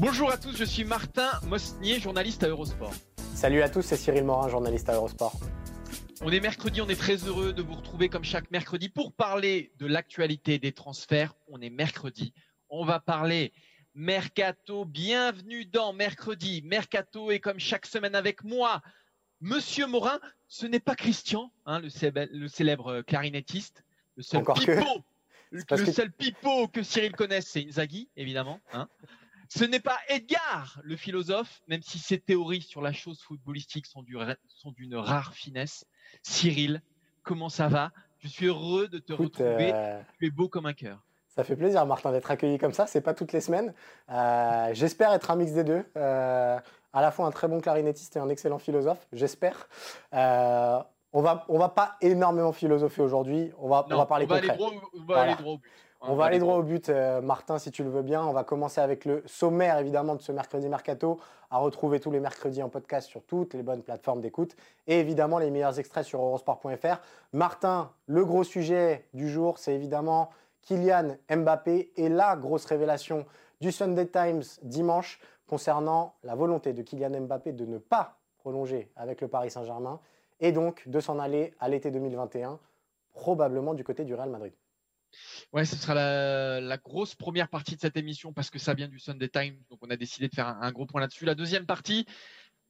Bonjour à tous, je suis Martin Mosnier, journaliste à Eurosport. Salut à tous, c'est Cyril Morin, journaliste à Eurosport. On est mercredi, on est très heureux de vous retrouver comme chaque mercredi pour parler de l'actualité des transferts. On est mercredi, on va parler Mercato. Bienvenue dans Mercredi. Mercato est comme chaque semaine avec moi, Monsieur Morin. Ce n'est pas Christian, hein, le, célèbre, le célèbre clarinettiste, le seul Encore que. pipeau. Le, parce le que- seul pipeau que Cyril connaisse, c'est Inzaghi, évidemment. hein. Ce n'est pas Edgar, le philosophe, même si ses théories sur la chose footballistique sont du- sont d'une rare finesse. Cyril, comment ça va? Je suis heureux de te Écoute, retrouver. euh, Tu es beau comme un cœur. ça fait plaisir, Martin, d'être accueilli comme ça. C'est pas toutes les semaines. Euh, J'espère être un mix des deux. Euh, à la fois un très bon clarinettiste et un excellent philosophe. J'espère. On va, on va pas énormément philosopher aujourd'hui. On va, on Non, va parler on va aller concret. droit, on va Voilà. aller droit au but. On va aller droit au but, euh, Martin, si tu le veux bien. On va commencer avec le sommaire, évidemment, de ce mercredi mercato, à retrouver tous les mercredis en podcast sur toutes les bonnes plateformes d'écoute. Et évidemment, les meilleurs extraits sur eurosport.fr. Martin, le gros sujet du jour, c'est évidemment Kylian Mbappé et la grosse révélation du Sunday Times dimanche concernant la volonté de Kylian Mbappé de ne pas prolonger avec le Paris Saint-Germain et donc de s'en aller à l'été 2021, probablement du côté du Real Madrid. Ouais, ce sera la, grosse première partie de cette émission parce que ça vient du Sunday Times. Donc, on a décidé de faire un, gros point là-dessus. La deuxième partie,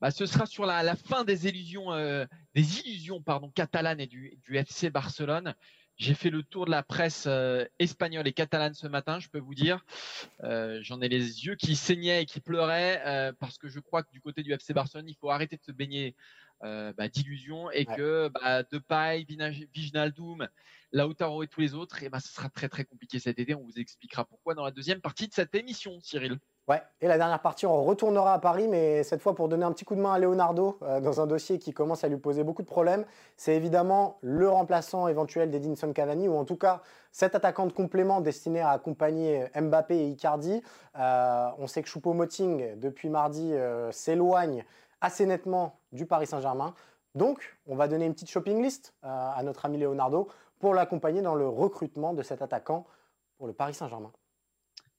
bah, ce sera sur la, fin des illusions, euh, des illusions pardon, catalanes et du, FC Barcelone. J'ai fait le tour de la presse euh, espagnole et catalane ce matin, je peux vous dire. Euh, J'en ai les yeux qui saignaient et qui pleuraient parce que je crois que du côté du FC Barcelone, il faut arrêter de se baigner euh, bah, d'illusions et Ouais. que bah, Depay, Wijnaldum, Lautaro et tous les autres, et ben, ce sera très très compliqué cet été. On vous expliquera pourquoi dans la deuxième partie de cette émission, Cyril. Ouais, et la dernière partie, on retournera à Paris, mais cette fois pour donner un petit coup de main à Leonardo euh, dans un dossier qui commence à lui poser beaucoup de problèmes. C'est évidemment le remplaçant éventuel d'Edinson Cavani, ou en tout cas cet attaquant de complément destiné à accompagner Mbappé et Icardi. Euh, on sait que Choupo-Moting, depuis mardi, euh, s'éloigne assez nettement du Paris Saint-Germain. Donc, on va donner une petite shopping list euh, à notre ami Leonardo pour l'accompagner dans le recrutement de cet attaquant pour le Paris Saint-Germain.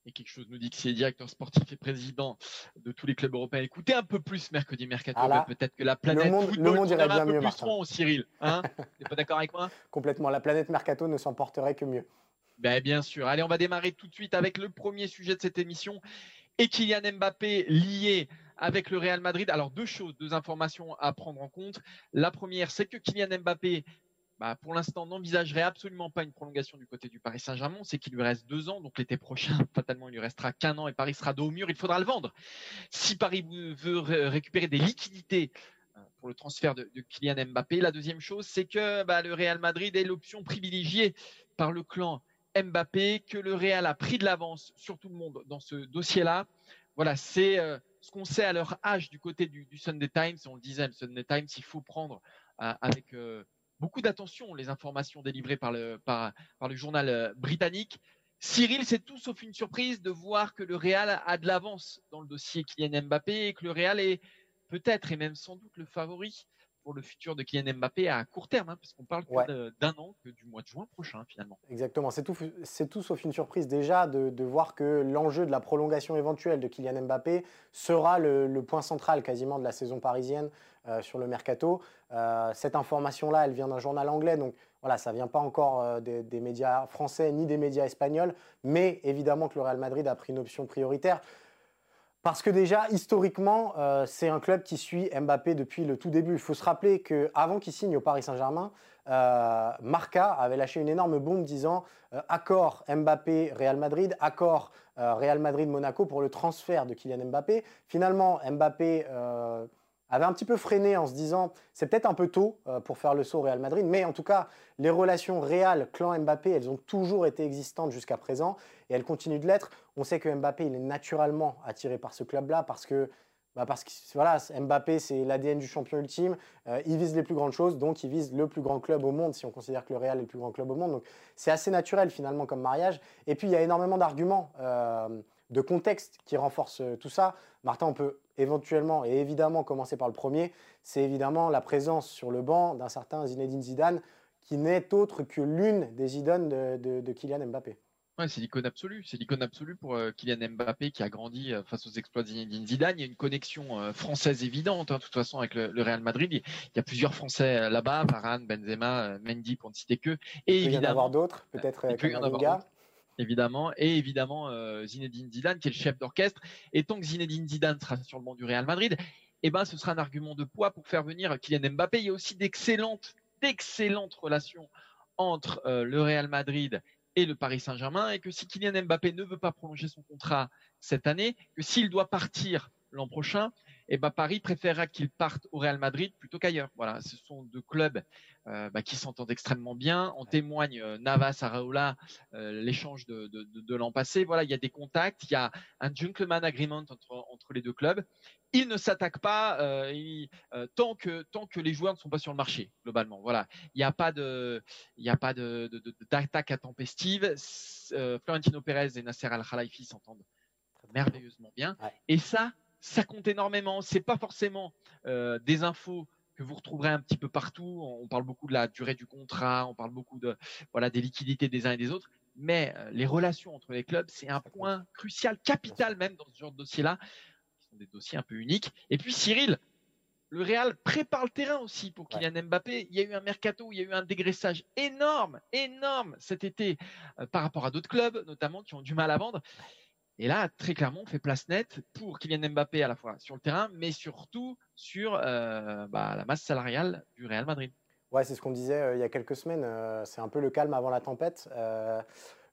Et quelque chose nous dit que s'il est directeur sportif et président de tous les clubs européens, écoutez un peu plus mercredi mercato. Ah Peut-être que la planète monde- le monde irait bien un peu mieux, plus rond, Cyril. Hein? T'es pas d'accord avec moi? Complètement, la planète Mercato ne s'en porterait que mieux. Ben, bien sûr. Allez, on va démarrer tout de suite avec le premier sujet de cette émission. Et Kylian Mbappé lié avec le Real Madrid. Alors, deux choses, deux informations à prendre en compte. La première, c'est que Kylian Mbappé, bah, pour l'instant, n'envisagerait absolument pas une prolongation du côté du Paris Saint-Germain. Sait qu'il lui reste deux ans, donc l'été prochain, fatalement, il lui restera qu'un an et Paris sera dos au mur. Il faudra le vendre. Si Paris veut ré- récupérer des liquidités euh, pour le transfert de, de Kylian Mbappé. La deuxième chose, c'est que bah, le Real Madrid est l'option privilégiée par le clan Mbappé, que le Real a pris de l'avance sur tout le monde dans ce dossier-là. Voilà, c'est euh, ce qu'on sait à leur âge du côté du, Sunday Times. On le disait, le Sunday Times, il faut prendre euh, avec euh, beaucoup d'attention les informations délivrées par le, par le journal euh, britannique. Cyril, c'est tout sauf une surprise de voir que le Real a de l'avance dans le dossier Kylian Mbappé et que le Real est peut-être et même sans doute le favori pour le futur de Kylian Mbappé à court terme, hein, parce qu'on parle Ouais. d'un an, que du mois de juin prochain finalement. Exactement, c'est tout, c'est tout sauf une surprise déjà de, de voir que l'enjeu de la prolongation éventuelle de Kylian Mbappé sera le, le point central quasiment de la saison parisienne euh, sur le mercato. Euh, cette information-là, elle vient d'un journal anglais, donc voilà, ça ne vient pas encore euh, des, des médias français ni des médias espagnols, mais évidemment que le Real Madrid a pris une option prioritaire. Parce que déjà, historiquement, euh, c'est un club qui suit Mbappé depuis le tout début. Il faut se rappeler qu'avant qu'il signe au Paris Saint-Germain, euh, Marca avait lâché une énorme bombe disant euh, accord Mbappé-Real Madrid, accord Real Madrid-Monaco pour le transfert de Kylian Mbappé. Finalement, Mbappé avait un petit peu freiné en se disant c'est peut-être un peu tôt pour faire le saut au Real Madrid, mais en tout cas, les relations réelles clan Mbappé, elles ont toujours été existantes jusqu'à présent et elles continuent de l'être. On sait que Mbappé, il est naturellement attiré par ce club-là parce que bah parce que voilà, Mbappé, c'est l'ADN du champion ultime. Euh, il vise les plus grandes choses, donc il vise le plus grand club au monde, si on considère que le Real est le plus grand club au monde. Donc c'est assez naturel finalement comme mariage. Et puis il y a énormément d'arguments, euh, de contexte qui renforcent euh, tout ça. Martin, on peut éventuellement et évidemment commencer par le premier. C'est évidemment la présence sur le banc d'un certain Zinedine Zidane, qui n'est autre que l'une des idones de, de Kylian Mbappé c'est l'icône absolue. C'est l'icône absolue pour euh, Kylian Mbappé qui a grandi euh, face aux exploits de Zinedine Zidane. Il y a une connexion euh, française évidente, hein, de toute façon, avec le, Real Madrid. Il y a plusieurs Français là-bas, Varane, Benzema, Mendy, pour ne citer que. Et il peut y en avoir d'autres, peut-être évidemment, et évidemment Zinedine Zidane qui est le chef d'orchestre. Et tant que Zinedine Zidane sera sur le banc du Real Madrid, eh ben, ce sera un argument de poids pour faire venir Kylian Mbappé. Il y a aussi d'excellentes, d'excellentes relations entre le Real Madrid et le Paris Saint-Germain, et que si Kylian Mbappé ne veut pas prolonger son contrat cette année, que s'il doit partir l'an prochain, et ben Paris préférera qu'il parte au Real Madrid plutôt qu'ailleurs. Voilà, ce sont deux clubs euh, bah, qui s'entendent extrêmement bien. On témoigne euh, Navas, Araola, euh, l'échange de, de, de, l'an passé. Voilà, il y a des contacts, il y a un gentleman agreement entre, entre les deux clubs. Il ne s'attaque pas tant que tant que les joueurs ne sont pas sur le marché globalement. Voilà, il n'y a pas de il y a pas de d'attaque intempestive. Florentino Pérez et Nasser Al Khalifi s'entendent merveilleusement bien. Et ça, ça compte énormément. C'est pas forcément euh, des infos que vous retrouverez un petit peu partout. On parle beaucoup de la durée du contrat, on parle beaucoup de voilà des liquidités des uns et des autres. Mais euh, les relations entre les clubs, c'est un point crucial, capital même dans ce genre de dossier-là. Ce sont des dossiers un peu uniques. Et puis Cyril, le Real prépare le terrain aussi pour Kylian Mbappé. Il y a eu un mercato, il y a eu un dégraissage énorme, énorme cet été euh, par rapport à d'autres clubs, notamment qui ont du mal à vendre. Et là, très clairement, on fait place nette pour Kylian Mbappé à la fois sur le terrain, mais surtout sur euh, bah, la masse salariale du Real Madrid. Ouais, c'est ce qu'on disait euh, il y a quelques semaines. Euh, c'est un peu le calme avant la tempête.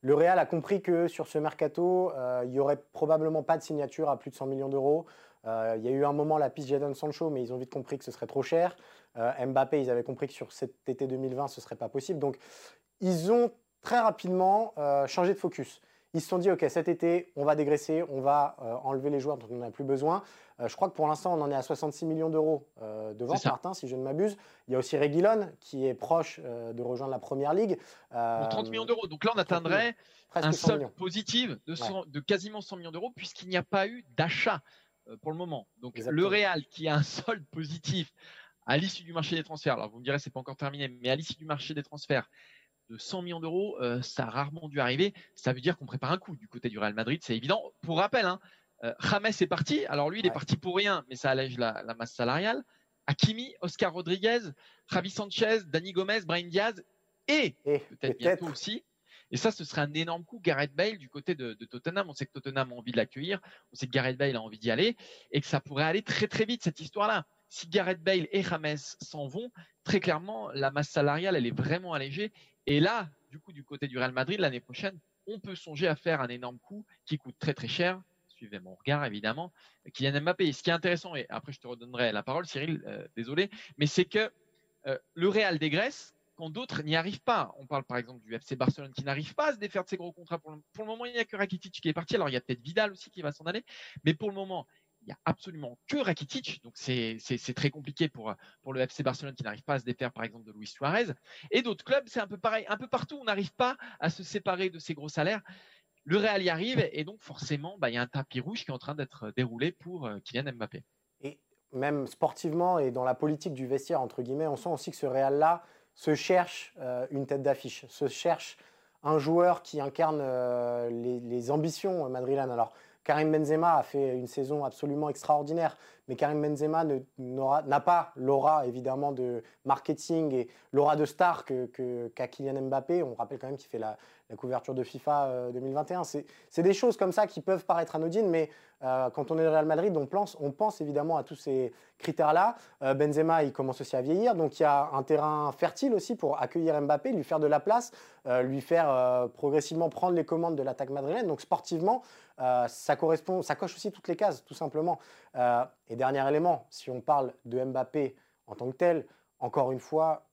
le Real a compris que sur ce mercato, il n'y aurait probablement pas de signature à plus de 100 millions d'euros. il y a eu un moment la piste Jadon Sancho, mais ils ont vite compris que ce serait trop cher. Mbappé, ils avaient compris que sur cet été 2020, ce ne serait pas possible. Donc, ils ont très rapidement changé de focus. Ils se sont dit, OK, cet été, on va dégraisser, on va euh, enlever les joueurs dont on n'a plus besoin. Euh, je crois que pour l'instant, on en est à 66 millions d'euros euh, de vente, Martin, si je ne m'abuse. Il y a aussi Reguilon, qui est proche de rejoindre la Première Ligue. 30 millions d'euros. Donc là, on atteindrait un solde positif de, de, quasiment 100 millions d'euros, puisqu'il n'y a pas eu d'achat pour le moment. Donc le Real, qui a un solde positif à l'issue du marché des transferts, alors vous me direz, c'est pas encore terminé, mais à l'issue du marché des transferts, de 100 millions d'euros, euh, ça a rarement dû arriver. Ça veut dire qu'on prépare un coup du côté du Real Madrid, c'est évident. Pour rappel, hein, euh, James est parti. Alors lui, il est parti pour rien, mais ça allège la, masse salariale. Hakimi, Oscar Rodriguez, Javi Sanchez, Dani Gomez, Brian Diaz et, peut-être bientôt aussi. Et ça, ce serait un énorme coup. Gareth Bale du côté de, de Tottenham. On sait que Tottenham a envie de l'accueillir. On sait que Gareth Bale a envie d'y aller et que ça pourrait aller très très vite cette histoire-là. Si Gareth Bale et James s'en vont, très clairement, la masse salariale, elle est vraiment allégée et là, du coup, du côté du Real Madrid, l'année prochaine, on peut songer à faire un énorme coup qui coûte très très cher. Suivez mon regard, évidemment. Kylian Mbappé. ce qui est intéressant, et après je te redonnerai la parole, Cyril, euh, désolé, mais c'est que euh, le Real dégraisse quand d'autres n'y arrivent pas. On parle par exemple du FC Barcelone qui n'arrive pas à se défaire de ses gros contrats. Pour le, moment, il n'y a que Rakitic qui est parti. Alors il y a peut-être Vidal aussi qui va s'en aller. Mais pour le moment, n'y a absolument que Rakitic, donc c'est très compliqué pour, pour le FC Barcelone qui n'arrive pas à se défaire par exemple de Luis Suarez. Et d'autres clubs, c'est un peu pareil, un peu partout, on n'arrive pas à se séparer de ces gros salaires. Le Real y arrive et donc forcément, bah, il y a un tapis rouge qui est en train d'être déroulé pour euh, Kylian Mbappé. Et même sportivement et dans la politique du vestiaire, entre guillemets, on sent aussi que ce Real-là se cherche euh, une tête d'affiche, se cherche un joueur qui incarne euh, les, les, ambitions madrilènes. Alors, Karim Benzema a fait une saison absolument extraordinaire, mais Karim Benzema n'a pas l'aura évidemment de marketing et l'aura de star qu'a que, Kylian Mbappé. On rappelle quand même qu'il fait la, la couverture de FIFA 2021. Euh, c'est des choses comme ça qui peuvent paraître anodines, mais euh, quand on est au Real Madrid, on pense, on pense évidemment à tous ces critères-là. Euh, Benzema, il commence aussi à vieillir, donc il y a un terrain fertile aussi pour accueillir Mbappé, lui faire de la place, lui faire progressivement prendre les commandes de l'attaque madrilène. Donc sportivement, ça correspond, ça coche aussi toutes les cases, tout simplement. et dernier élément, si on parle de Mbappé en tant que tel, encore une fois,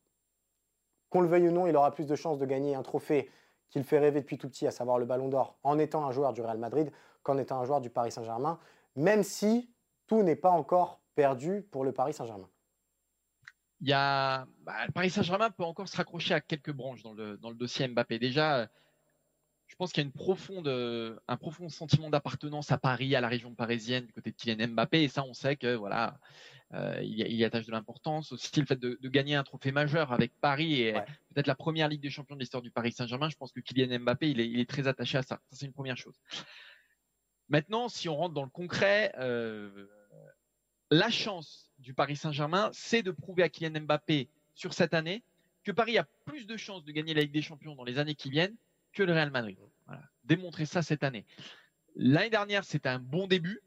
qu'on le veuille ou non, il aura plus de chances de gagner un trophée qu'il fait rêver depuis tout petit, à savoir le Ballon d'Or, en étant un joueur du Real Madrid qu'en étant un joueur du Paris Saint-Germain, même si tout n'est pas encore perdu pour le Paris Saint-Germain. Il y a, bah, le Paris Saint-Germain peut encore se raccrocher à quelques branches dans le, dans le dossier Mbappé. Déjà, je pense qu'il y a un profond sentiment d'appartenance à Paris, à la région parisienne, du côté de Kylian Mbappé. Et ça, on sait que voilà, euh, il, y attache de l'importance. Aussi, le fait de, gagner un trophée majeur avec Paris et peut-être la première Ligue des Champions de l'histoire du Paris Saint-Germain, je pense que Kylian Mbappé, il est, il est très attaché à ça. Ça, c'est une première chose. Maintenant, si on rentre dans le concret, euh, la chance du Paris Saint-Germain, c'est de prouver à Kylian Mbappé sur cette année que Paris a plus de chances de gagner la Ligue des Champions dans les années qui viennent que le Real Madrid. Voilà. Démontrer ça cette année. L'année dernière, c'était un bon début.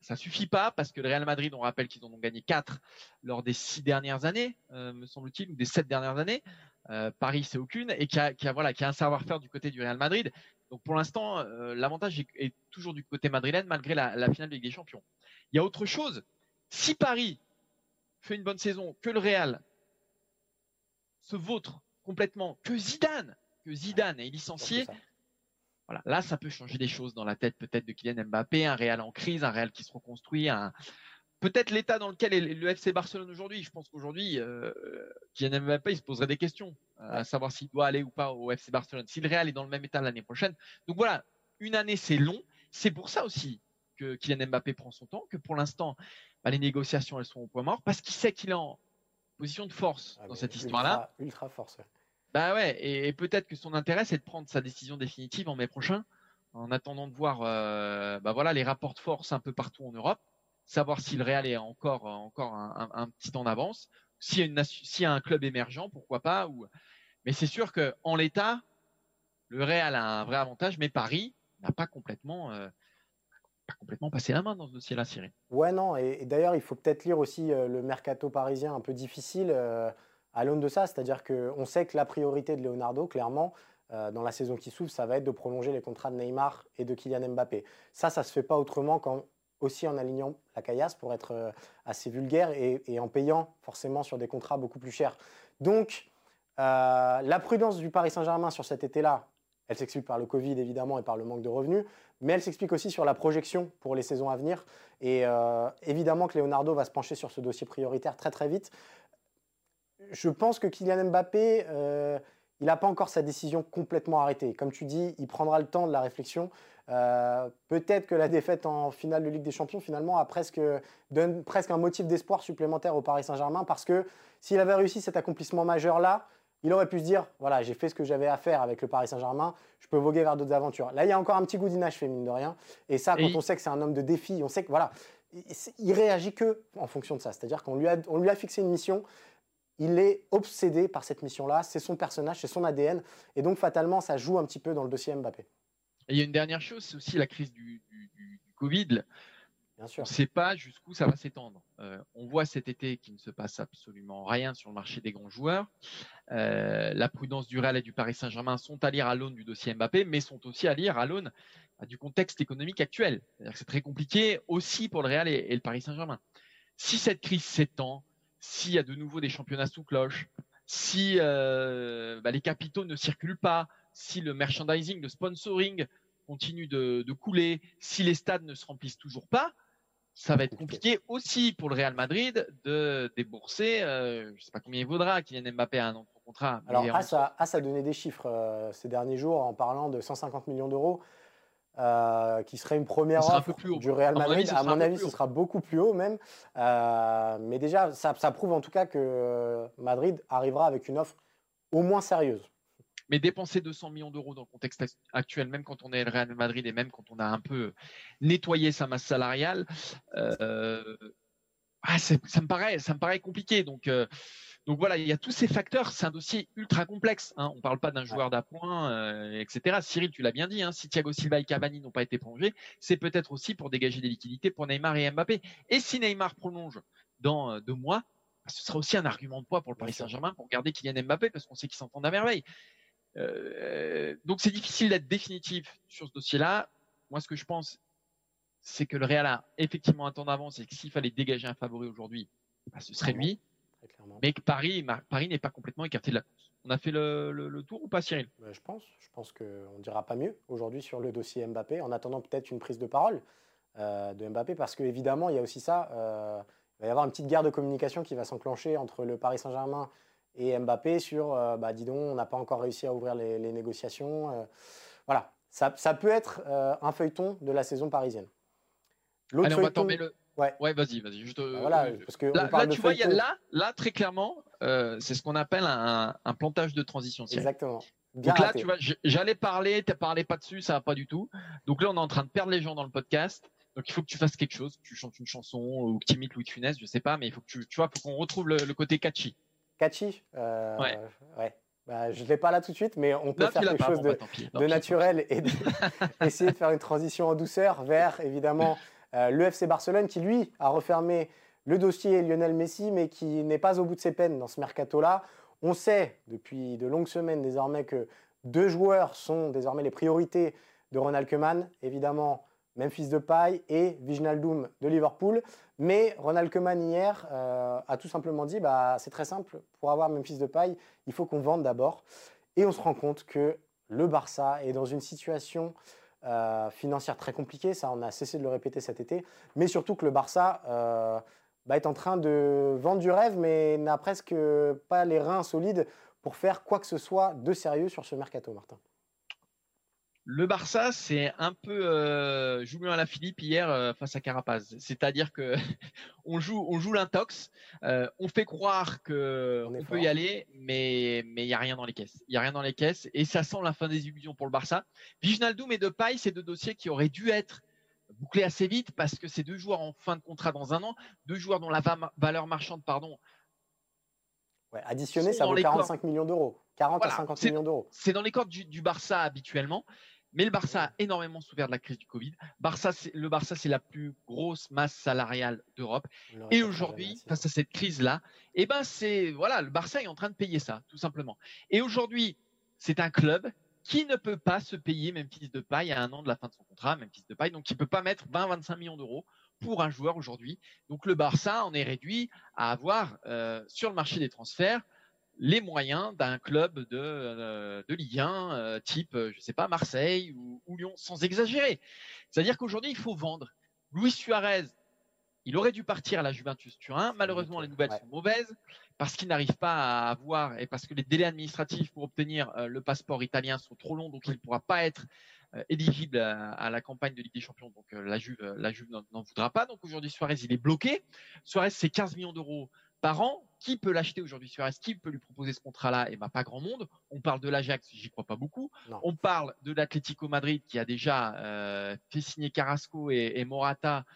Ça suffit pas parce que le Real Madrid, on rappelle qu'ils en ont gagné quatre lors des six dernières années, euh, me semble-t-il, ou des sept dernières années. Euh, Paris, c'est aucune, et qui a, qui a, voilà, qui a un savoir-faire du côté du Real Madrid. Donc pour l'instant, euh, l'avantage est, toujours du côté madrilène malgré la, la, finale de Ligue des Champions. Il y a autre chose. Si Paris fait une bonne saison, que le Real se vautre complètement, que Zidane, que Zidane est licencié, voilà, là, ça peut changer des choses dans la tête peut-être de Kylian Mbappé, un Real en crise, un Real qui se reconstruit, un... peut-être l'état dans lequel est le FC Barcelone aujourd'hui. Je pense qu'aujourd'hui, euh, Kylian Mbappé, il se poserait des questions à savoir s'il doit aller ou pas au FC Barcelone, si le Real est dans le même état l'année prochaine. Donc voilà, une année, c'est long. C'est pour ça aussi que Kylian Mbappé prend son temps, que pour l'instant, bah, les négociations, elles sont au point mort, parce qu'il sait qu'il est en position de force ah, dans cette histoire-là. Ultra, force. Bah ouais, et, peut-être que son intérêt c'est de prendre sa décision définitive en mai prochain, en attendant de voir, euh, bah voilà, les rapports de force un peu partout en Europe, savoir si le Real est encore encore un, petit temps d'avance, s'il y a y a un club émergent, pourquoi pas. Mais c'est sûr que en l'état, le Real a un vrai avantage, mais Paris n'a pas complètement euh, complètement passé la main dans ce dossier-là, Cyril. Ouais, non, et, d'ailleurs, il faut peut-être lire aussi euh, le mercato parisien un peu difficile à l'aune de ça. C'est-à-dire qu'on sait que la priorité de Leonardo, clairement, euh, dans la saison qui s'ouvre, ça va être de prolonger les contrats de Neymar et de Kylian Mbappé. Ça, ça ne se fait pas autrement qu'en aussi en alignant la caillasse pour être euh, assez vulgaire et, en payant forcément sur des contrats beaucoup plus chers. Donc, euh, la prudence du Paris Saint-Germain sur cet été-là, elle s'explique par le Covid évidemment et par le manque de revenus, mais elle s'explique aussi sur la projection pour les saisons à venir. Et évidemment que Leonardo va se pencher sur ce dossier prioritaire très très vite je pense que Kylian Mbappé, euh, il n'a pas encore sa décision complètement arrêtée. Comme tu dis, il prendra le temps de la réflexion. Euh, peut-être que la défaite en finale de Ligue des Champions, finalement, a presque, donne presque un motif d'espoir supplémentaire au Paris Saint-Germain parce que s'il avait réussi cet accomplissement majeur-là, il aurait pu se dire voilà, j'ai fait ce que j'avais à faire avec le Paris Saint-Germain, je peux voguer vers d'autres aventures. Là, il y a encore un petit goût d'inachevé, mine de rien. Et ça, quand on sait que c'est un homme de défi, on sait que voilà, il réagit que en fonction de ça. C'est-à-dire qu'on lui, on lui a fixé une mission, il est obsédé par cette mission-là, c'est son personnage, c'est son ADN, et donc fatalement, ça joue un petit peu dans le dossier Mbappé. il y a une dernière chose, c'est aussi la crise du, Covid. Bien sûr. On ne sait pas jusqu'où ça va s'étendre. Euh, on voit cet été qu'il ne se passe absolument rien sur le marché des grands joueurs. Euh, la prudence du Real et du Paris Saint-Germain sont à lire à l'aune du dossier Mbappé, mais sont aussi à lire à l'aune bah, du contexte économique actuel. C'est très compliqué aussi pour le Real et le Paris Saint-Germain. Si cette crise s'étend, s'il y a de nouveau des championnats sous cloche, si euh, bah, les capitaux ne circulent pas, si le merchandising, le sponsoring continue de, couler, si les stades ne se remplissent toujours pas, ça va être compliqué aussi pour le Real Madrid de débourser, euh, je ne sais pas combien il vaudra, Kylian Mbappé a un an de contrat. Alors, As a, a, donné des chiffres euh, ces derniers jours en parlant de 150 millions d'euros. Euh, qui serait une première offre du Real Madrid. À mon avis, ce sera beaucoup plus haut même. Euh, mais déjà, ça, prouve en tout cas que Madrid arrivera avec une offre au moins sérieuse. Mais dépenser 200 millions d'euros dans le contexte actuel, même quand on est le Real Madrid et même quand on a un peu nettoyé sa masse salariale, euh, ah, ça, me paraît, ça me paraît compliqué. Donc, donc voilà, il y a tous ces facteurs. C'est un dossier ultra complexe. Hein. On ne parle pas d'un joueur d'appoint, euh, etc. Cyril, tu l'as bien dit. Hein, si Thiago Silva et Cavani n'ont pas été prolongés, c'est peut-être aussi pour dégager des liquidités pour Neymar et Mbappé. Et si Neymar prolonge dans euh, deux mois, bah, ce sera aussi un argument de poids pour le Paris Saint-Germain pour garder Kylian Mbappé parce qu'on sait qu'ils s'entendent à merveille. Euh, donc c'est difficile d'être définitif sur ce dossier-là. Moi, ce que je pense, c'est que le Real a effectivement un temps d'avance et que s'il fallait dégager un favori aujourd'hui, bah, ce serait lui. Mais que Paris, Paris n'est pas complètement écarté de la course. On a fait le, tour ou pas, Cyril? Bah, Je pense. Je pense qu'on ne dira pas mieux aujourd'hui sur le dossier Mbappé, en attendant peut-être une prise de parole euh, de Mbappé, parce qu'évidemment, il y a aussi ça. Euh, il va y avoir une petite guerre de communication qui va s'enclencher entre le Paris Saint-Germain et Mbappé sur, euh, bah, dis donc, on n'a pas encore réussi à ouvrir les, négociations. voilà, ça, peut être un feuilleton de la saison parisienne. Allez, on va tomber le. Ouais, ouais vas-y, vas-y. Juste, bah, voilà, parce que là, tu vois, y a là, là, très clairement, c'est ce qu'on appelle un, plantage de transition. Exactement. Donc là, tu vois, j'allais parler, tu parlé pas dessus, ça va pas du tout. Donc là, on est en train de perdre les gens dans le podcast. Donc il faut que tu fasses quelque chose, que tu chantes une chanson ou que tu imites Louis de Funès, je sais pas, mais il faut que tu, tu vois, faut qu'on retrouve le, côté catchy. Catchy euh, Ouais. ouais. Bah, je ne l'ai pas là tout de suite, mais on peut faire quelque chose de, bah, naturel et essayer de faire une transition en douceur vers évidemment euh, le FC Barcelone qui lui a refermé le dossier Lionel Messi, mais qui n'est pas au bout de ses peines dans ce mercato-là. On sait depuis de longues semaines désormais que deux joueurs sont désormais les priorités de Ronald Koeman. Évidemment, Memphis Depay et Wijnaldum de Liverpool. Mais Ronald Koeman hier euh, a tout simplement dit bah, c'est très simple, pour avoir Memphis Depay, il faut qu'on vende d'abord. Et on se rend compte que le Barça est dans une situation euh, financière très compliquée, ça on a cessé de le répéter cet été, mais surtout que le Barça euh, bah, est en train de vendre du rêve, mais n'a presque pas les reins solides pour faire quoi que ce soit de sérieux sur ce mercato, Martin. Le Barça, c'est un peu euh, Julien Alaphilippe hier euh, face à Carapaz. C'est-à-dire que on joue, on joue l'intox, euh, on fait croire que on, peut y aller, mais mais il y a rien dans les caisses. Il y a rien dans les caisses et ça sent la fin des illusions pour le Barça. Viginaldoum et Depay, c'est deux dossiers qui auraient dû être bouclés assez vite parce que c'est deux joueurs en fin de contrat dans un an, deux joueurs dont la valeur marchande, pardon, Ouais, additionné, ça vaut 45 millions d'euros. 40 à 50 millions d'euros. C'est dans les cordes du, du, Barça habituellement. Mais le Barça a énormément souffert de la crise du Covid. Barça, le Barça, c'est la plus grosse masse salariale d'Europe. Et aujourd'hui, face à cette crise-là, eh ben c'est voilà, le Barça est en train de payer ça, tout simplement. Et aujourd'hui, c'est un club qui ne peut pas se payer même fils de paille à un an de la fin de son contrat, même fils de paille, donc il peut pas mettre 20-25 millions d'euros pour un joueur aujourd'hui. Donc le Barça en est réduit à avoir euh, sur le marché des transferts les moyens d'un club de, euh, de Ligue 1 euh, type, je sais pas, Marseille ou, Lyon, sans exagérer. C'est-à-dire qu'aujourd'hui, il faut vendre. Luis Suarez, il aurait dû partir à la Juventus Turin. Malheureusement, les nouvelles sont mauvaises parce qu'il n'arrive pas à avoir et parce que les délais administratifs pour obtenir le passeport italien sont trop longs, donc il ne pourra pas être éligible à, la campagne de Ligue des Champions. Donc la Juve, la Juve n'en voudra pas. Donc aujourd'hui, Suarez, il est bloqué. Suarez, c'est 15 millions d'euros par an. Qui peut l'acheter aujourd'hui sur S Qui peut lui proposer ce contrat-là? Eh ben, pas grand monde. On parle de l'Ajax, j'y crois pas beaucoup. On parle de l'Atlético Madrid qui a déjà euh, fait signer Carrasco et, Morata,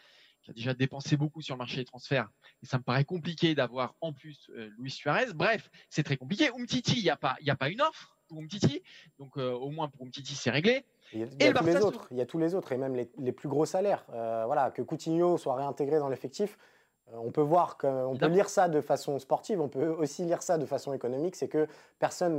qui a déjà dépensé beaucoup sur le marché des transferts. Et ça me paraît compliqué d'avoir en plus euh, Luis Suarez. Bref, c'est très compliqué. Umtiti, il n'y a pas, il a pas une offre pour Umtiti. Donc euh, au moins pour Umtiti, c'est réglé. Il y a, tous les autres. Il y a tous les autres et même les, plus gros salaires. voilà, que Coutinho soit réintégré dans l'effectif euh, on peut voir, on peut lire ça de façon sportive, on peut aussi lire ça de façon économique, c'est que personne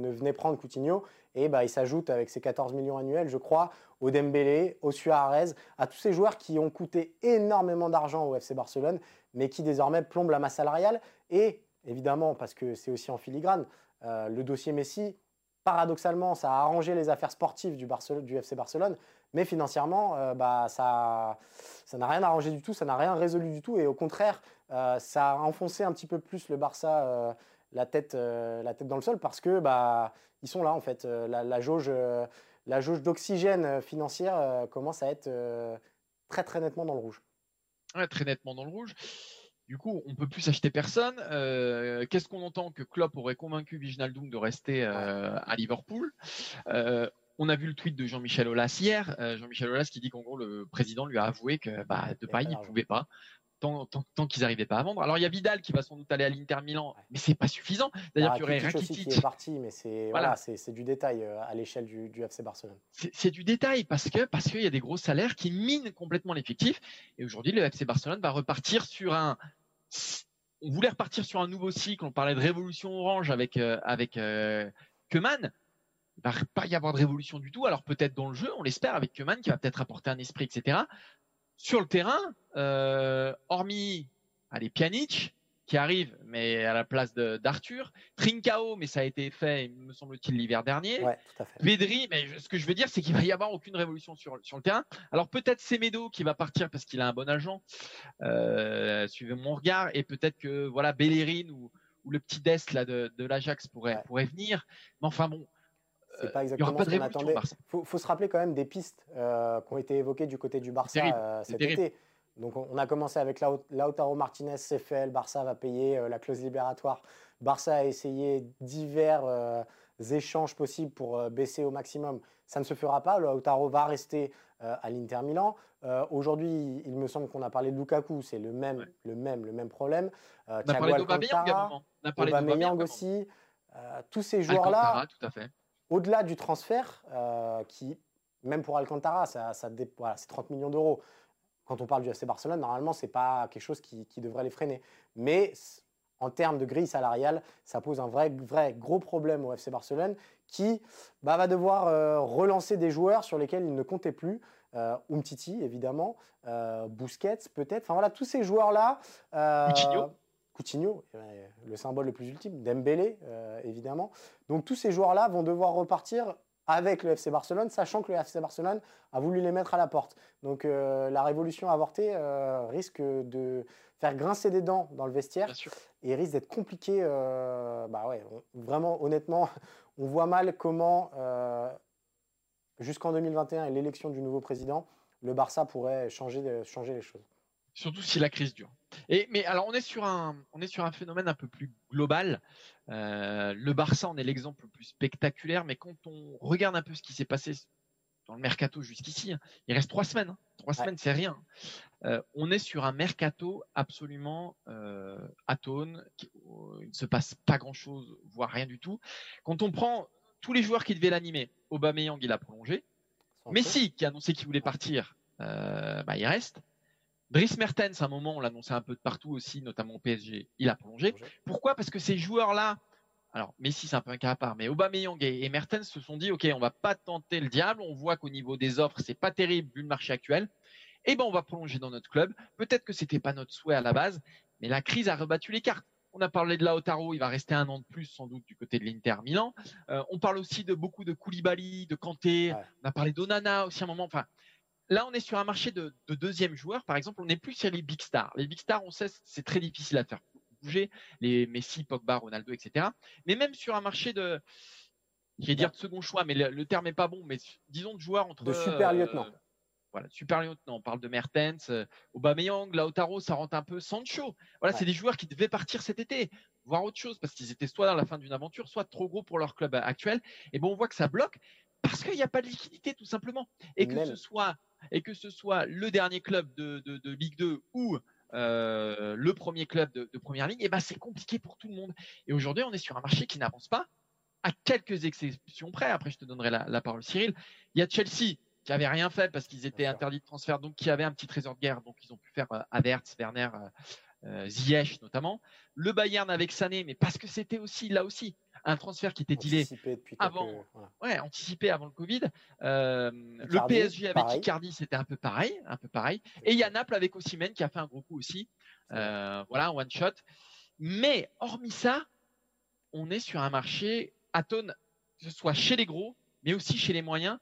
ne, venait prendre Coutinho et bah, il s'ajoute avec ses 14 millions annuels, je crois, au Dembélé, au Suarez, à tous ces joueurs qui ont coûté énormément d'argent au FC Barcelone, mais qui désormais plombent la masse salariale. Et évidemment, parce que c'est aussi en filigrane, euh, le dossier Messi, paradoxalement, ça a arrangé les affaires sportives du, FC Barcelone, mais financièrement, euh, bah, ça ça n'a rien arrangé du tout, ça n'a rien résolu du tout. Et au contraire, euh, ça a enfoncé un petit peu plus le Barça euh, la, tête, la tête dans le sol parce que bah, ils sont là en fait. La, jauge, jauge d'oxygène financière commence à être très très nettement dans le rouge. Très nettement dans le rouge. Du coup, on peut plus acheter personne. Qu'est-ce qu'on entend que Klopp aurait convaincu Wijnaldum de rester à Liverpool? On a vu le tweet de Jean-Michel Aulas hier. Euh, Jean-Michel Aulas qui dit qu'en gros, le président lui a avoué que bah, de paille, il ne pouvait pas. Tant, qu'ils n'arrivaient pas à vendre. Alors il y a Vidal qui va sans doute aller à l'Inter Milan, mais c'est pas suffisant. D'ailleurs, il y aurait Rakitic qui est parti, mais c'est voilà. du détail euh, à l'échelle du, FC Barcelone. C'est du détail parce que parce qu'il y a des gros salaires qui minent complètement l'effectif. Et aujourd'hui, le FC Barcelone va repartir sur un. On voulait repartir sur un nouveau cycle. On parlait de révolution orange avec euh, avec Keman il va pas y avoir de révolution du tout. Alors peut-être dans le jeu, on l'espère, avec Keman qui va peut-être apporter un esprit, etc. sur le terrain, hormis allez, Pjanic, qui arrive, mais à la place d'Arthur. Trincao, mais ça a été fait, me semble-t-il, l'hiver dernier. Ouais, tout à fait. Vedri, mais ce que je veux dire, c'est qu'il va y avoir aucune révolution sur, sur le terrain. Alors peut-être Semedo qui va partir parce qu'il a un bon agent, euh, suivez mon regard, et peut-être que voilà Bellerin ou, ou, le petit Dest là, de, de l'Ajax pourrait, pourrait venir. Mais enfin bon. C'est pas exactement ce qu'on attendait. Il faut, se rappeler quand même des pistes euh, qui ont été évoquées du côté du Barça euh, cet été. Donc on a commencé avec Lautaro Martinez, CFL, Barça va payer euh, la clause libératoire. Barça a essayé divers euh, échanges possibles pour euh, baisser au maximum. Ça ne se fera pas. Lautaro va rester à l'Inter Milan. Aujourd'hui, il me semble qu'on a parlé de Lukaku, c'est le même, le même, le même problème. on a parlé d'Aubameyang On a parlé aussi. tous ces joueurs-là, au-delà du transfert, qui même pour Alcantara, ça, ça c'est 30 millions d'euros quand on parle du FC Barcelone, normalement, ce n'est pas quelque chose qui, devrait les freiner. Mais en termes de grille salariale, ça pose un vrai, vrai gros problème au FC Barcelone qui bah, va devoir euh, relancer des joueurs sur lesquels il ne comptait plus. Euh, Umtiti, évidemment, euh, Busquets, peut-être. Enfin voilà, tous ces joueurs-là. Euh, Coutinho. Coutinho, le symbole le plus ultime. Dembélé, évidemment. Donc tous ces joueurs-là vont devoir repartir avec le FC Barcelone, sachant que le FC Barcelone a voulu les mettre à la porte. Donc euh, la révolution avortée euh, risque de faire grincer des dents dans le vestiaire et risque d'être compliqué. Euh, bah ouais, vraiment, honnêtement, on voit mal comment, jusqu'en 2021 et l'élection du nouveau président, le Barça pourrait changer, changer les choses. Surtout si la crise dure. Et, mais alors, on est, sur un, on est sur un phénomène un peu plus global. Euh, le Barça en est l'exemple le plus spectaculaire, mais quand on regarde un peu ce qui s'est passé dans le mercato jusqu'ici, hein, il reste trois semaines. Hein. Trois semaines, c'est rien. Euh, on est sur un mercato absolument euh, atone. il ne se passe pas grand-chose, voire rien du tout. Quand on prend tous les joueurs qui devaient l'animer, Aubameyang, il a prolongé. Messi, qui a annoncé qu'il voulait partir, bah, il reste. Dries Mertens, à un moment, on l'annonçait un peu de partout aussi, notamment au PSG, il a plongé. Pourquoi? Parce que ces joueurs-là, alors Messi c'est un peu un cas à part, mais Aubameyang et, Mertens se sont dit, ok, on va pas tenter le diable, on voit qu'au niveau des offres, c'est pas terrible vu le marché actuel. Eh ben, on va prolonger dans notre club. Peut-être que c'était pas notre souhait à la base, mais la crise a rebattu les cartes. On a parlé de Lautaro, il va rester un an de plus sans doute du côté de l'Inter Milan. Euh, on parle aussi de beaucoup de Koulibaly, de Kanté. On a parlé d'Onana aussi à un moment. Enfin, Là, on est sur un marché de, deuxième joueur. Par exemple, on n'est plus sur les big stars. Les big stars, on sait, c'est très difficile à faire bouger. Les Messi, Pogba, Ronaldo, etc. Mais même sur un marché de, je vais dire de second choix, mais le, terme n'est pas bon, mais disons de joueurs entre. De super lieutenant. Euh, voilà, super lieutenant. On parle de Mertens, euh, Aubameyang, Lautaro, ça rentre un peu Sancho. Voilà, c'est des joueurs qui devaient partir cet été, voir autre chose, parce qu'ils étaient soit dans la fin d'une aventure, soit trop gros pour leur club actuel. Et bon, on voit que ça bloque parce qu'il n'y a pas de liquidité, tout simplement. Et que ce soit et que ce soit le dernier club de, Ligue 2 ou euh, le premier club de, Première Ligue, et eh ben c'est compliqué pour tout le monde. Et aujourd'hui, on est sur un marché qui n'avance pas, à quelques exceptions près. Après, je te donnerai la, parole, Cyril. Il y a Chelsea qui avait rien fait parce qu'ils étaient interdits de transfert, donc qui avait un petit trésor de guerre, donc ils ont pu faire euh, Avertz, Werner, euh, Ziyech notamment. Le Bayern avec Sané, mais parce que c'était aussi là aussi un transfert qui était dealé avant, ouais, anticipé avant le Covid. Euh, le PSG avec Icardi, c'était un peu pareil, un peu pareil. Et il y a Naples avec Osimhen qui a fait un gros coup aussi. Euh, voilà, one shot. Mais hormis ça, on est sur un marché atone, que ce soit chez les gros, mais aussi chez les moyens.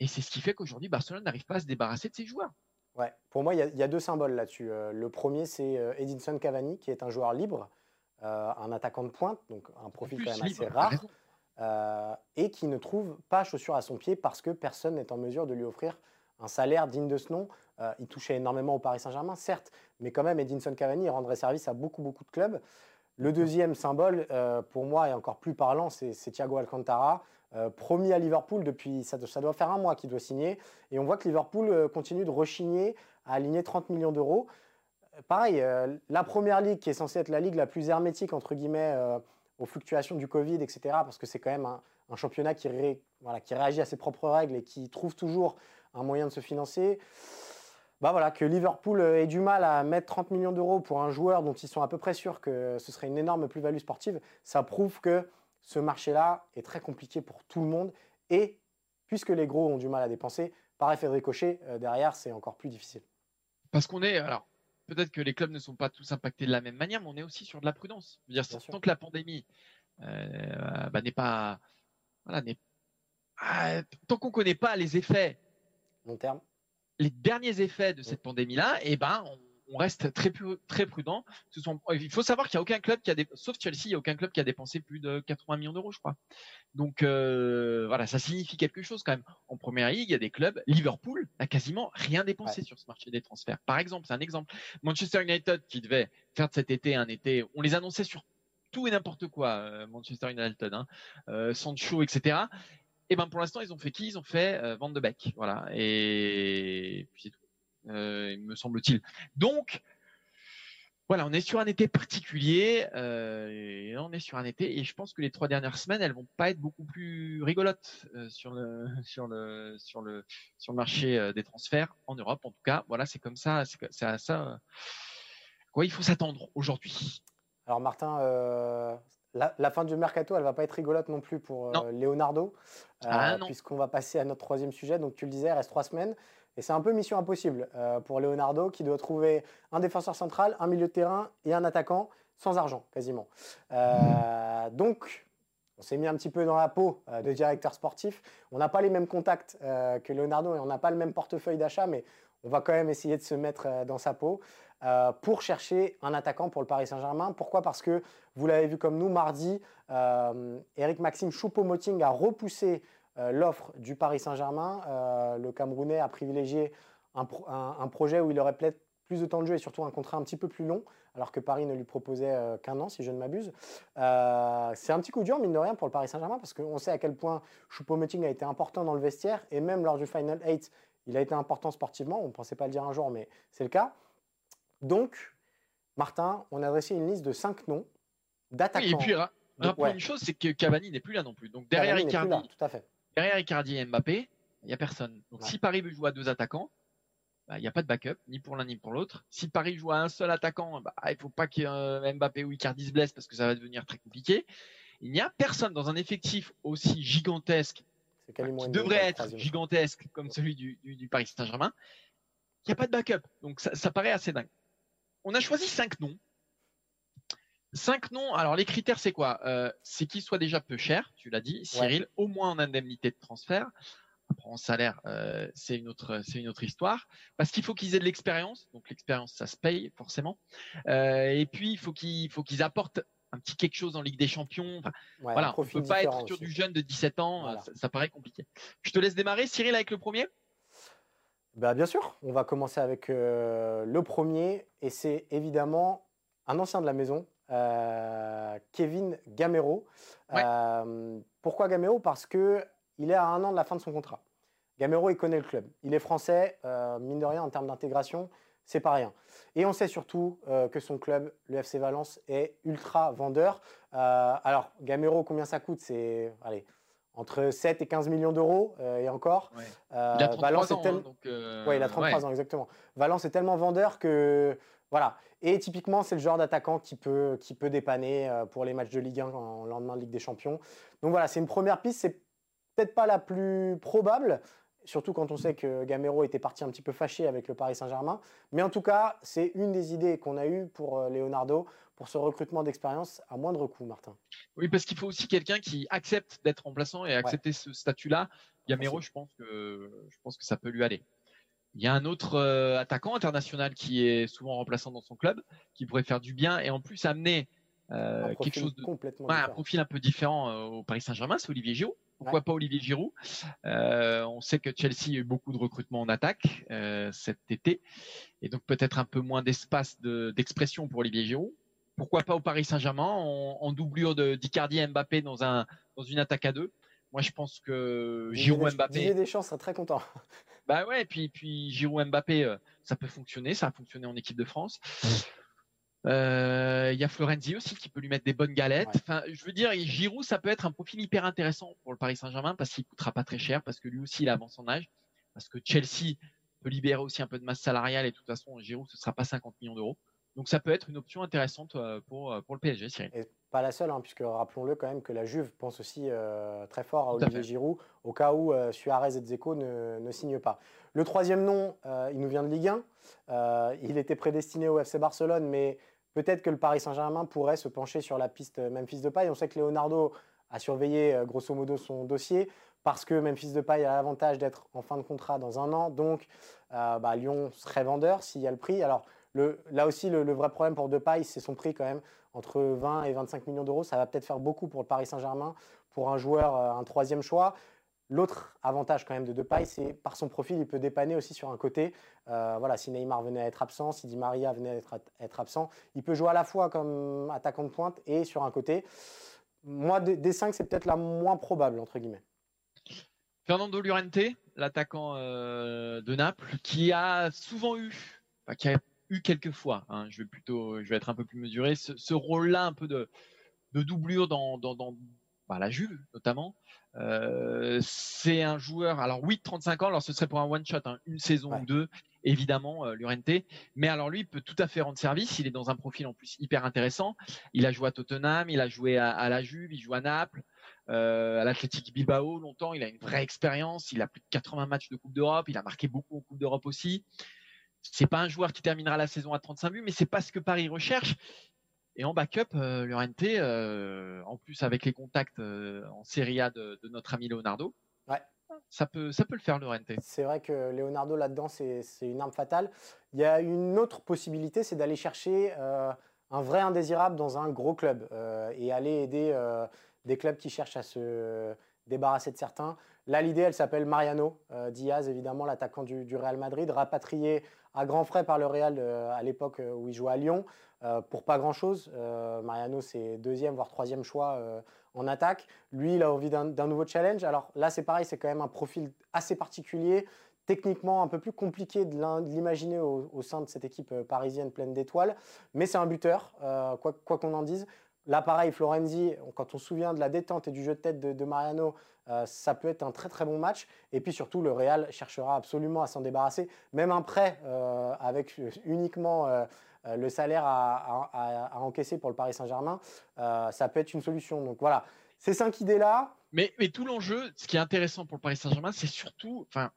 Et c'est ce qui fait qu'aujourd'hui, Barcelone n'arrive pas à se débarrasser de ses joueurs. Ouais, pour moi, il y, a deux symboles là-dessus. Euh, le premier, c'est Edinson Cavani, qui est un joueur libre, euh, un attaquant de pointe, donc un profil quand même assez rare, euh, et qui ne trouve pas chaussure à son pied parce que personne n'est en mesure de lui offrir un salaire digne de ce nom. Euh, il touchait énormément au Paris Saint-Germain, certes, mais quand même, Edinson Cavani rendrait service à beaucoup, beaucoup de clubs. Le deuxième symbole, pour moi, est encore plus parlant, c'est Thiago Alcantara, promis à Liverpool depuis, ça, ça doit faire un mois qu'il doit signer, et on voit que Liverpool continue de rechigner à aligner 30 millions d'euros pareil, euh, la première ligue qui est censée être la ligue la plus hermétique, entre guillemets, euh, aux fluctuations du Covid, etc., parce que c'est quand même un, championnat qui, réagit à ses propres règles et qui trouve toujours un moyen de se financer. Bah voilà, que Liverpool ait du mal à mettre 30 millions d'euros pour un joueur dont ils sont à peu près sûrs que ce serait une énorme plus-value sportive, ça prouve que ce marché-là est très compliqué pour tout le monde. Et puisque les gros ont du mal à dépenser, par effet de ricochet, euh, derrière, c'est encore plus difficile. Parce qu'on est, alors, peut-être que les clubs ne sont pas tous impactés de la même manière, mais on est aussi sur de la prudence. Je veux dire, tant que la pandémie euh, bah, n'est pas, voilà, n'est ah, tant qu'on ne connaît pas les effets long terme, les derniers effets de cette pandémie-là, et eh ben, on, reste très, très prudent. il faut savoir qu'il n'y a aucun club qui a, sauf Chelsea, il n'y a aucun club qui a dépensé plus de 80 millions d'euros, je crois. Donc euh, voilà, ça signifie quelque chose quand même. En première ligue, il y a des clubs. Liverpool n'a quasiment rien dépensé sur ce marché des transferts. Par exemple, c'est un exemple. Manchester United qui devait faire de cet été un été, on les annonçait sur tout et n'importe quoi, euh, Manchester United, hein, euh, Sancho, etc. Et ben pour l'instant, ils ont fait qui? Ils ont fait Van de Beek, voilà. Et puis c'est tout, me semble-t-il. Donc voilà, on est sur un été particulier. Euh, et on est sur un été, et je pense que les trois dernières semaines, elles vont pas être beaucoup plus rigolotes euh, sur le sur le sur le sur le marché euh, des transferts en Europe. En tout cas, voilà, c'est comme ça, c'est à ça. quoi, il faut s'attendre aujourd'hui. Alors Martin, la, fin du mercato, elle va pas être rigolote non plus pour euh, Leonardo, ah, euh, puisqu'on va passer à notre troisième sujet. Donc tu le disais, il reste trois semaines. Et c'est un peu mission impossible euh, pour Leonardo qui doit trouver un défenseur central, un milieu de terrain et un attaquant sans argent quasiment. donc on s'est mis un petit peu dans la peau de directeur sportif. On n'a pas les mêmes contacts que Leonardo et on n'a pas le même portefeuille d'achat, mais on va quand même essayer de se mettre dans sa peau. Euh, pour chercher un attaquant pour le Paris Saint-Germain. Pourquoi? Parce que, vous l'avez vu comme nous, mardi, euh, Eric Maxime Choupo-Moting a repoussé euh, l'offre du Paris Saint-Germain. le Camerounais a privilégié un, projet où il aurait peut-être plus de temps de jeu et surtout un contrat un petit peu plus long, alors que Paris ne lui proposait qu'un an, si je ne m'abuse. c'est un petit coup dur, mine de rien, pour le Paris Saint-Germain, parce qu'on sait à quel point Choupo-Moting a été important dans le vestiaire, et même lors du Final 8, il a été important sportivement. On ne pensait pas le dire un jour, mais c'est le cas. Donc, Martin, on a dressé une liste de cinq noms d'attaquants. et puis, rappelons une chose, c'est que Cavani n'est plus là non plus. Donc, derrière Icardi, tout à fait. Derrière Icardi et Mbappé, il n'y a personne. Donc, si Paris veut jouer à deux attaquants, bah, il n'y a pas de backup, ni pour l'un ni pour l'autre. Si Paris joue à un seul attaquant, bah, il ne faut pas que euh, Mbappé ou Icardi se blessent parce que ça va devenir très compliqué. Il n'y a personne dans un effectif aussi gigantesque, qui devrait être gigantesque comme celui du, Paris Saint-Germain. Il n'y a pas de backup. Donc ça, ça paraît assez dingue on a choisi cinq noms. Cinq noms. Alors les critères, c'est quoi? Euh, C'est qu'ils soient déjà peu chers, tu l'as dit, Cyril, au moins en indemnité de transfert. Après, en salaire, euh, c'est une autre, c'est une autre histoire. Parce qu'il faut qu'ils aient de l'expérience. Donc l'expérience, ça se paye forcément. Euh, et puis il faut qu'ils, faut qu'ils apportent un petit quelque chose en Ligue des Champions. voilà, on ne peut pas être sur du jeune de 17 ans. ça, paraît compliqué. Je te laisse démarrer, Cyril, avec le premier. Bah, bien sûr, on va commencer avec euh, le premier, et c'est évidemment un ancien de la maison, euh, Kevin Gamero. Euh, pourquoi Gamero? Parce qu'il est à un an de la fin de son contrat. Gamero, il connaît le club. Il est français, mine de rien, en termes d'intégration, c'est pas rien. Et on sait surtout que son club, le FC Valence, est ultra vendeur. alors, Gamero, combien ça coûte? C'est, allez, entre 7 et 15 millions d'euros euh, et encore. Euh, il a 33 Valence ans, hein, euh, il a 33 ans exactement. Valence est tellement vendeur que voilà. Et typiquement, c'est le genre d'attaquant qui peut, qui peut dépanner pour les matchs de Ligue 1 en lendemain de Ligue des Champions. Donc voilà, c'est une première piste. C'est peut-être pas la plus probable, surtout quand on sait que Gamero était parti un petit peu fâché avec le Paris Saint-Germain. Mais en tout cas, c'est une des idées qu'on a eues pour Leonardo pour ce recrutement d'expérience à moindre coût, Martin. Oui, parce qu'il faut aussi quelqu'un qui accepte d'être remplaçant et accepter ce statut-là. Gamero, je pense que je pense que ça peut lui aller. Il y a un autre euh, attaquant international qui est souvent remplaçant dans son club, qui pourrait faire du bien et en plus amener euh, quelque chose de complètement un profil un peu différent euh, au Paris Saint-Germain, c'est Olivier Giroud. Pourquoi pas Olivier Giroud? On sait que Chelsea a eu beaucoup de recrutements en attaque cet été, et donc peut-être un peu moins d'espace d'expression pour Olivier Giroud pourquoi pas au Paris Saint-Germain? En, doublure de d'Icardi et Mbappé dans un dans une attaque à deux. Moi, je pense que Giroud Mbappé. Didier Deschamps serait très content. Bah ouais, puis puis Giroud Mbappé, euh, ça peut fonctionner, ça a fonctionné en équipe de France. Euh, il y a Florenzi aussi qui peut lui mettre des bonnes galettes. Enfin, je veux dire, Giroud, ça peut être un profil hyper intéressant pour le Paris Saint-Germain parce qu'il coûtera pas très cher, parce que lui aussi il avance son âge, parce que Chelsea peut libérer aussi un peu de masse salariale et de toute façon Giroud ce sera pas 50 millions d'euros. Donc ça peut être une option intéressante euh, pour, pour le PSG, Cyril. Pas la seule, hein, puisque rappelons-le quand même que la Juve pense aussi très fort à Olivier Giroud, au cas où Suarez et Dzeko ne, ne, signent pas. Le troisième nom, il nous vient de Ligue 1. il était prédestiné au FC Barcelone, mais peut-être que le Paris Saint-Germain pourrait se pencher sur la piste Memphis de Paille. On sait que Leonardo a surveillé grosso modo son dossier parce que Memphis Depay a l'avantage d'être en fin de contrat dans un an. Donc, euh, bah, Lyon serait vendeur s'il y a le prix. Alors, là aussi, le, vrai problème pour Depay, c'est son prix quand même. Entre 20 et 25 millions d'euros, ça va peut-être faire beaucoup pour le Paris Saint-Germain, pour un joueur, euh, un troisième choix. L'autre avantage quand même de Depay, c'est par son profil, il peut dépanner aussi sur un côté. Euh, voilà, si Neymar venait à être absent, si Di Maria venait à être, absent, il peut jouer à la fois comme attaquant de pointe et sur un côté. Moi, des 5, c'est peut-être la moins probable, entre guillemets. Fernando Llorente, l'attaquant euh, de Naples, qui a souvent eu, eu quelques fois, hein, je vais plutôt, je vais être un peu plus mesuré, ce, rôle-là un peu de, doublure dans, bah, la Juve notamment. Euh, c'est un joueur, alors oui, 35 ans, alors ce serait pour un one shot, hein, une saison ou deux, évidemment, euh, Llorente. Mais alors lui, il peut tout à fait rendre service. Il est dans un profil en plus hyper intéressant. Il a joué à Tottenham, il a joué à, à la Juve, il joue à Naples. Euh, à l'Athletic Bilbao longtemps. Il a une vraie expérience. Il a plus de 80 matchs de Coupe d'Europe. Il a marqué beaucoup en Coupe d'Europe aussi. C'est pas un joueur qui terminera la saison à 35 buts, mais c'est pas ce que Paris recherche. Et en backup, euh, Llorente, euh, en plus avec les contacts euh, en Serie A de, notre ami Leonardo, ouais. ça, peut, ça peut le faire, Llorente. C'est vrai que Leonardo là-dedans, c'est une arme fatale. Il y a une autre possibilité, c'est d'aller chercher un vrai indésirable dans un gros club et aller aider des clubs qui cherchent à se débarrasser de certains. Là, l'idée, elle s'appelle Mariano euh, Diaz, évidemment, l'attaquant du, Real Madrid, rapatrié à grands frais par le Real euh, à l'époque euh, où il jouait à Lyon, pour pas grand-chose. Mariano, c'est deuxième, voire troisième choix en attaque. Lui, il a envie d'un nouveau challenge. Alors là, c'est pareil, c'est quand même un profil assez particulier, techniquement un peu plus compliqué de l'imaginer au, sein de cette équipe parisienne pleine d'étoiles, mais c'est un buteur, quoi qu'on en dise. Là, pareil, Florenzi, quand on se souvient de la détente et du jeu de tête de, Mariano, euh, ça peut être un très très bon match. Et puis surtout, le Real cherchera absolument à s'en débarrasser. Même un prêt euh, avec uniquement euh, le salaire à, encaisser pour le Paris Saint-Germain, ça peut être une solution. Donc voilà, ces cinq idées-là. Mais, mais tout l'enjeu, ce qui est intéressant pour le Paris Saint-Germain, c'est surtout, enfin,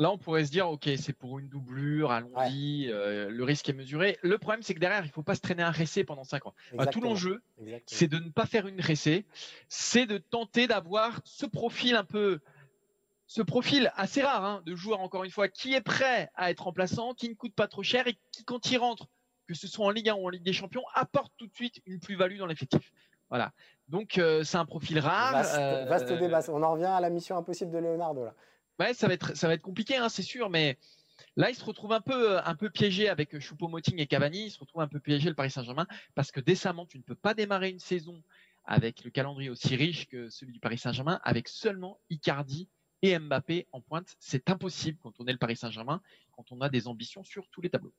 Là, on pourrait se dire, OK, c'est pour une doublure, allons-y, euh, le risque est mesuré. Le problème, c'est que derrière, il ne faut pas se traîner un récé pendant 5 ans. tout l'enjeu, c'est de ne pas faire une récé, c'est de tenter d'avoir ce profil un peu, ce profil assez rare hein, de joueur, encore une fois, qui est prêt à être remplaçant, qui ne coûte pas trop cher et qui, quand il rentre, que ce soit en Ligue 1 ou en Ligue des Champions, apporte tout de suite une plus-value dans l'effectif. Voilà. Donc, euh, c'est un profil rare. Vaste, vaste, débat. On en revient à la mission impossible de Leonardo, là ça va être, ça va être compliqué, hein, c'est sûr, mais là, il se retrouve un peu, un peu piégé avec Choupo-Moting et Cavani. Il se retrouve un peu piégé le Paris Saint-Germain parce que décemment, tu ne peux pas démarrer une saison avec le calendrier aussi riche que celui du Paris Saint-Germain avec seulement Icardi et Mbappé en pointe. C'est impossible quand on est le Paris Saint-Germain, quand on a des ambitions sur tous les tableaux.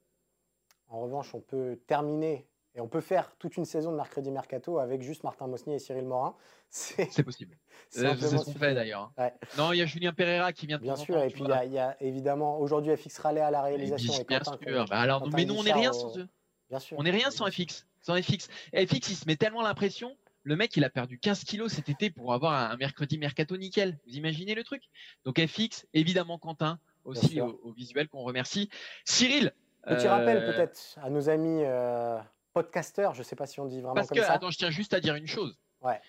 En revanche, on peut terminer et on peut faire toute une saison de mercredi mercato avec juste Martin Mosnier et Cyril Morin. C'est possible. C'est euh, ce qu'on fait d'ailleurs. Hein. Non, il y a Julien Pereira qui vient de Bien sûr, et puis il y, a évidemment aujourd'hui FX Raleigh à la réalisation. Et bien, sûr. Bah alors, mais nous, on n'est rien sans eux. Bien sûr. On n'est rien sans FX. Sans FX. FX, il se met tellement l'impression. Le mec, il a perdu 15 kilos cet été pour avoir un mercredi mercato nickel. Vous imaginez le truc? Donc FX, évidemment Quentin, aussi au, visuel qu'on remercie. Cyril. Petit rappel euh, peut-être à nos amis. Euh, podcasteur, je ne sais pas si on dit vraiment Parce comme que, ça. Attends, je tiens juste à dire une chose. Ouais.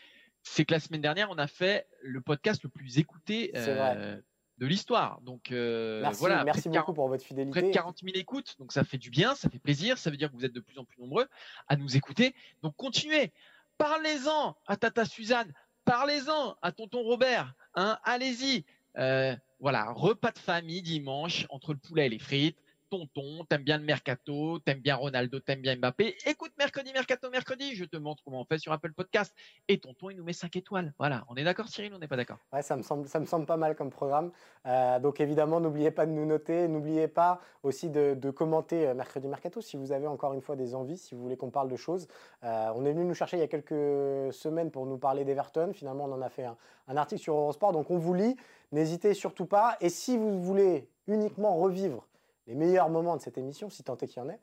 C'est que la semaine dernière, on a fait le podcast le plus écouté euh, de l'histoire. Donc euh, merci, voilà. Merci beaucoup pour votre fidélité. Près de 40 000 écoutes, donc ça fait du bien, ça fait plaisir. Ça veut dire que vous êtes de plus en plus nombreux à nous écouter. Donc continuez. Parlez-en à Tata Suzanne. Parlez-en à Tonton Robert. Hein, Allez-y. Euh, voilà, repas de famille dimanche entre le poulet et les frites tonton, t'aimes bien le mercato, t'aimes bien Ronaldo, t'aimes bien Mbappé. Écoute mercredi, mercato, mercredi, je te montre comment on fait sur Apple Podcast. Et tonton, il nous met 5 étoiles. Voilà, on est d'accord Cyril, on n'est pas d'accord? Ouais, ça me, semble, ça me semble pas mal comme programme. Euh, donc évidemment, n'oubliez pas de nous noter, n'oubliez pas aussi de, commenter euh, mercredi, mercato si vous avez encore une fois des envies, si vous voulez qu'on parle de choses. Euh, on est venu nous chercher il y a quelques semaines pour nous parler d'Everton. Finalement, on en a fait un, un article sur Eurosport, donc on vous lit. N'hésitez surtout pas. Et si vous voulez uniquement revivre les meilleurs moments de cette émission, si tant est qu'il y en ait,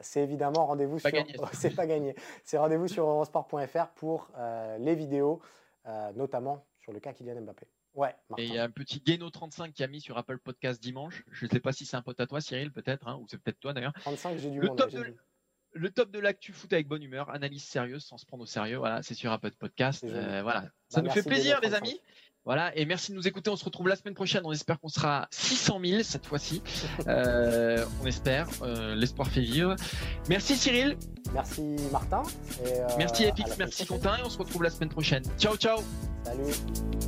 c'est évidemment rendez-vous sur. c'est pas gagné. C'est rendez-vous sur eurosport.fr pour les vidéos, notamment sur le cas Kylian Mbappé. Ouais, Et il y a un petit Geno35 qui a mis sur Apple Podcast dimanche. Je ne sais pas si c'est un pote à toi, Cyril, peut-être, hein, ou c'est peut-être toi d'ailleurs. 35, j'ai du le Top de, Le top de l'actu foot avec bonne humeur, analyse sérieuse sans se prendre au sérieux. Voilà, c'est sur Apple Podcast. Euh, voilà, ça bah, nous fait plaisir, les amis. Voilà, et merci de nous écouter. On se retrouve la semaine prochaine. On espère qu'on sera 600 000 cette fois-ci. Euh, on espère. Euh, l'espoir fait vivre. Merci Cyril. Merci Martin. merci Epix, merci Quentin. Et on se retrouve la semaine prochaine. Ciao, ciao. Salut.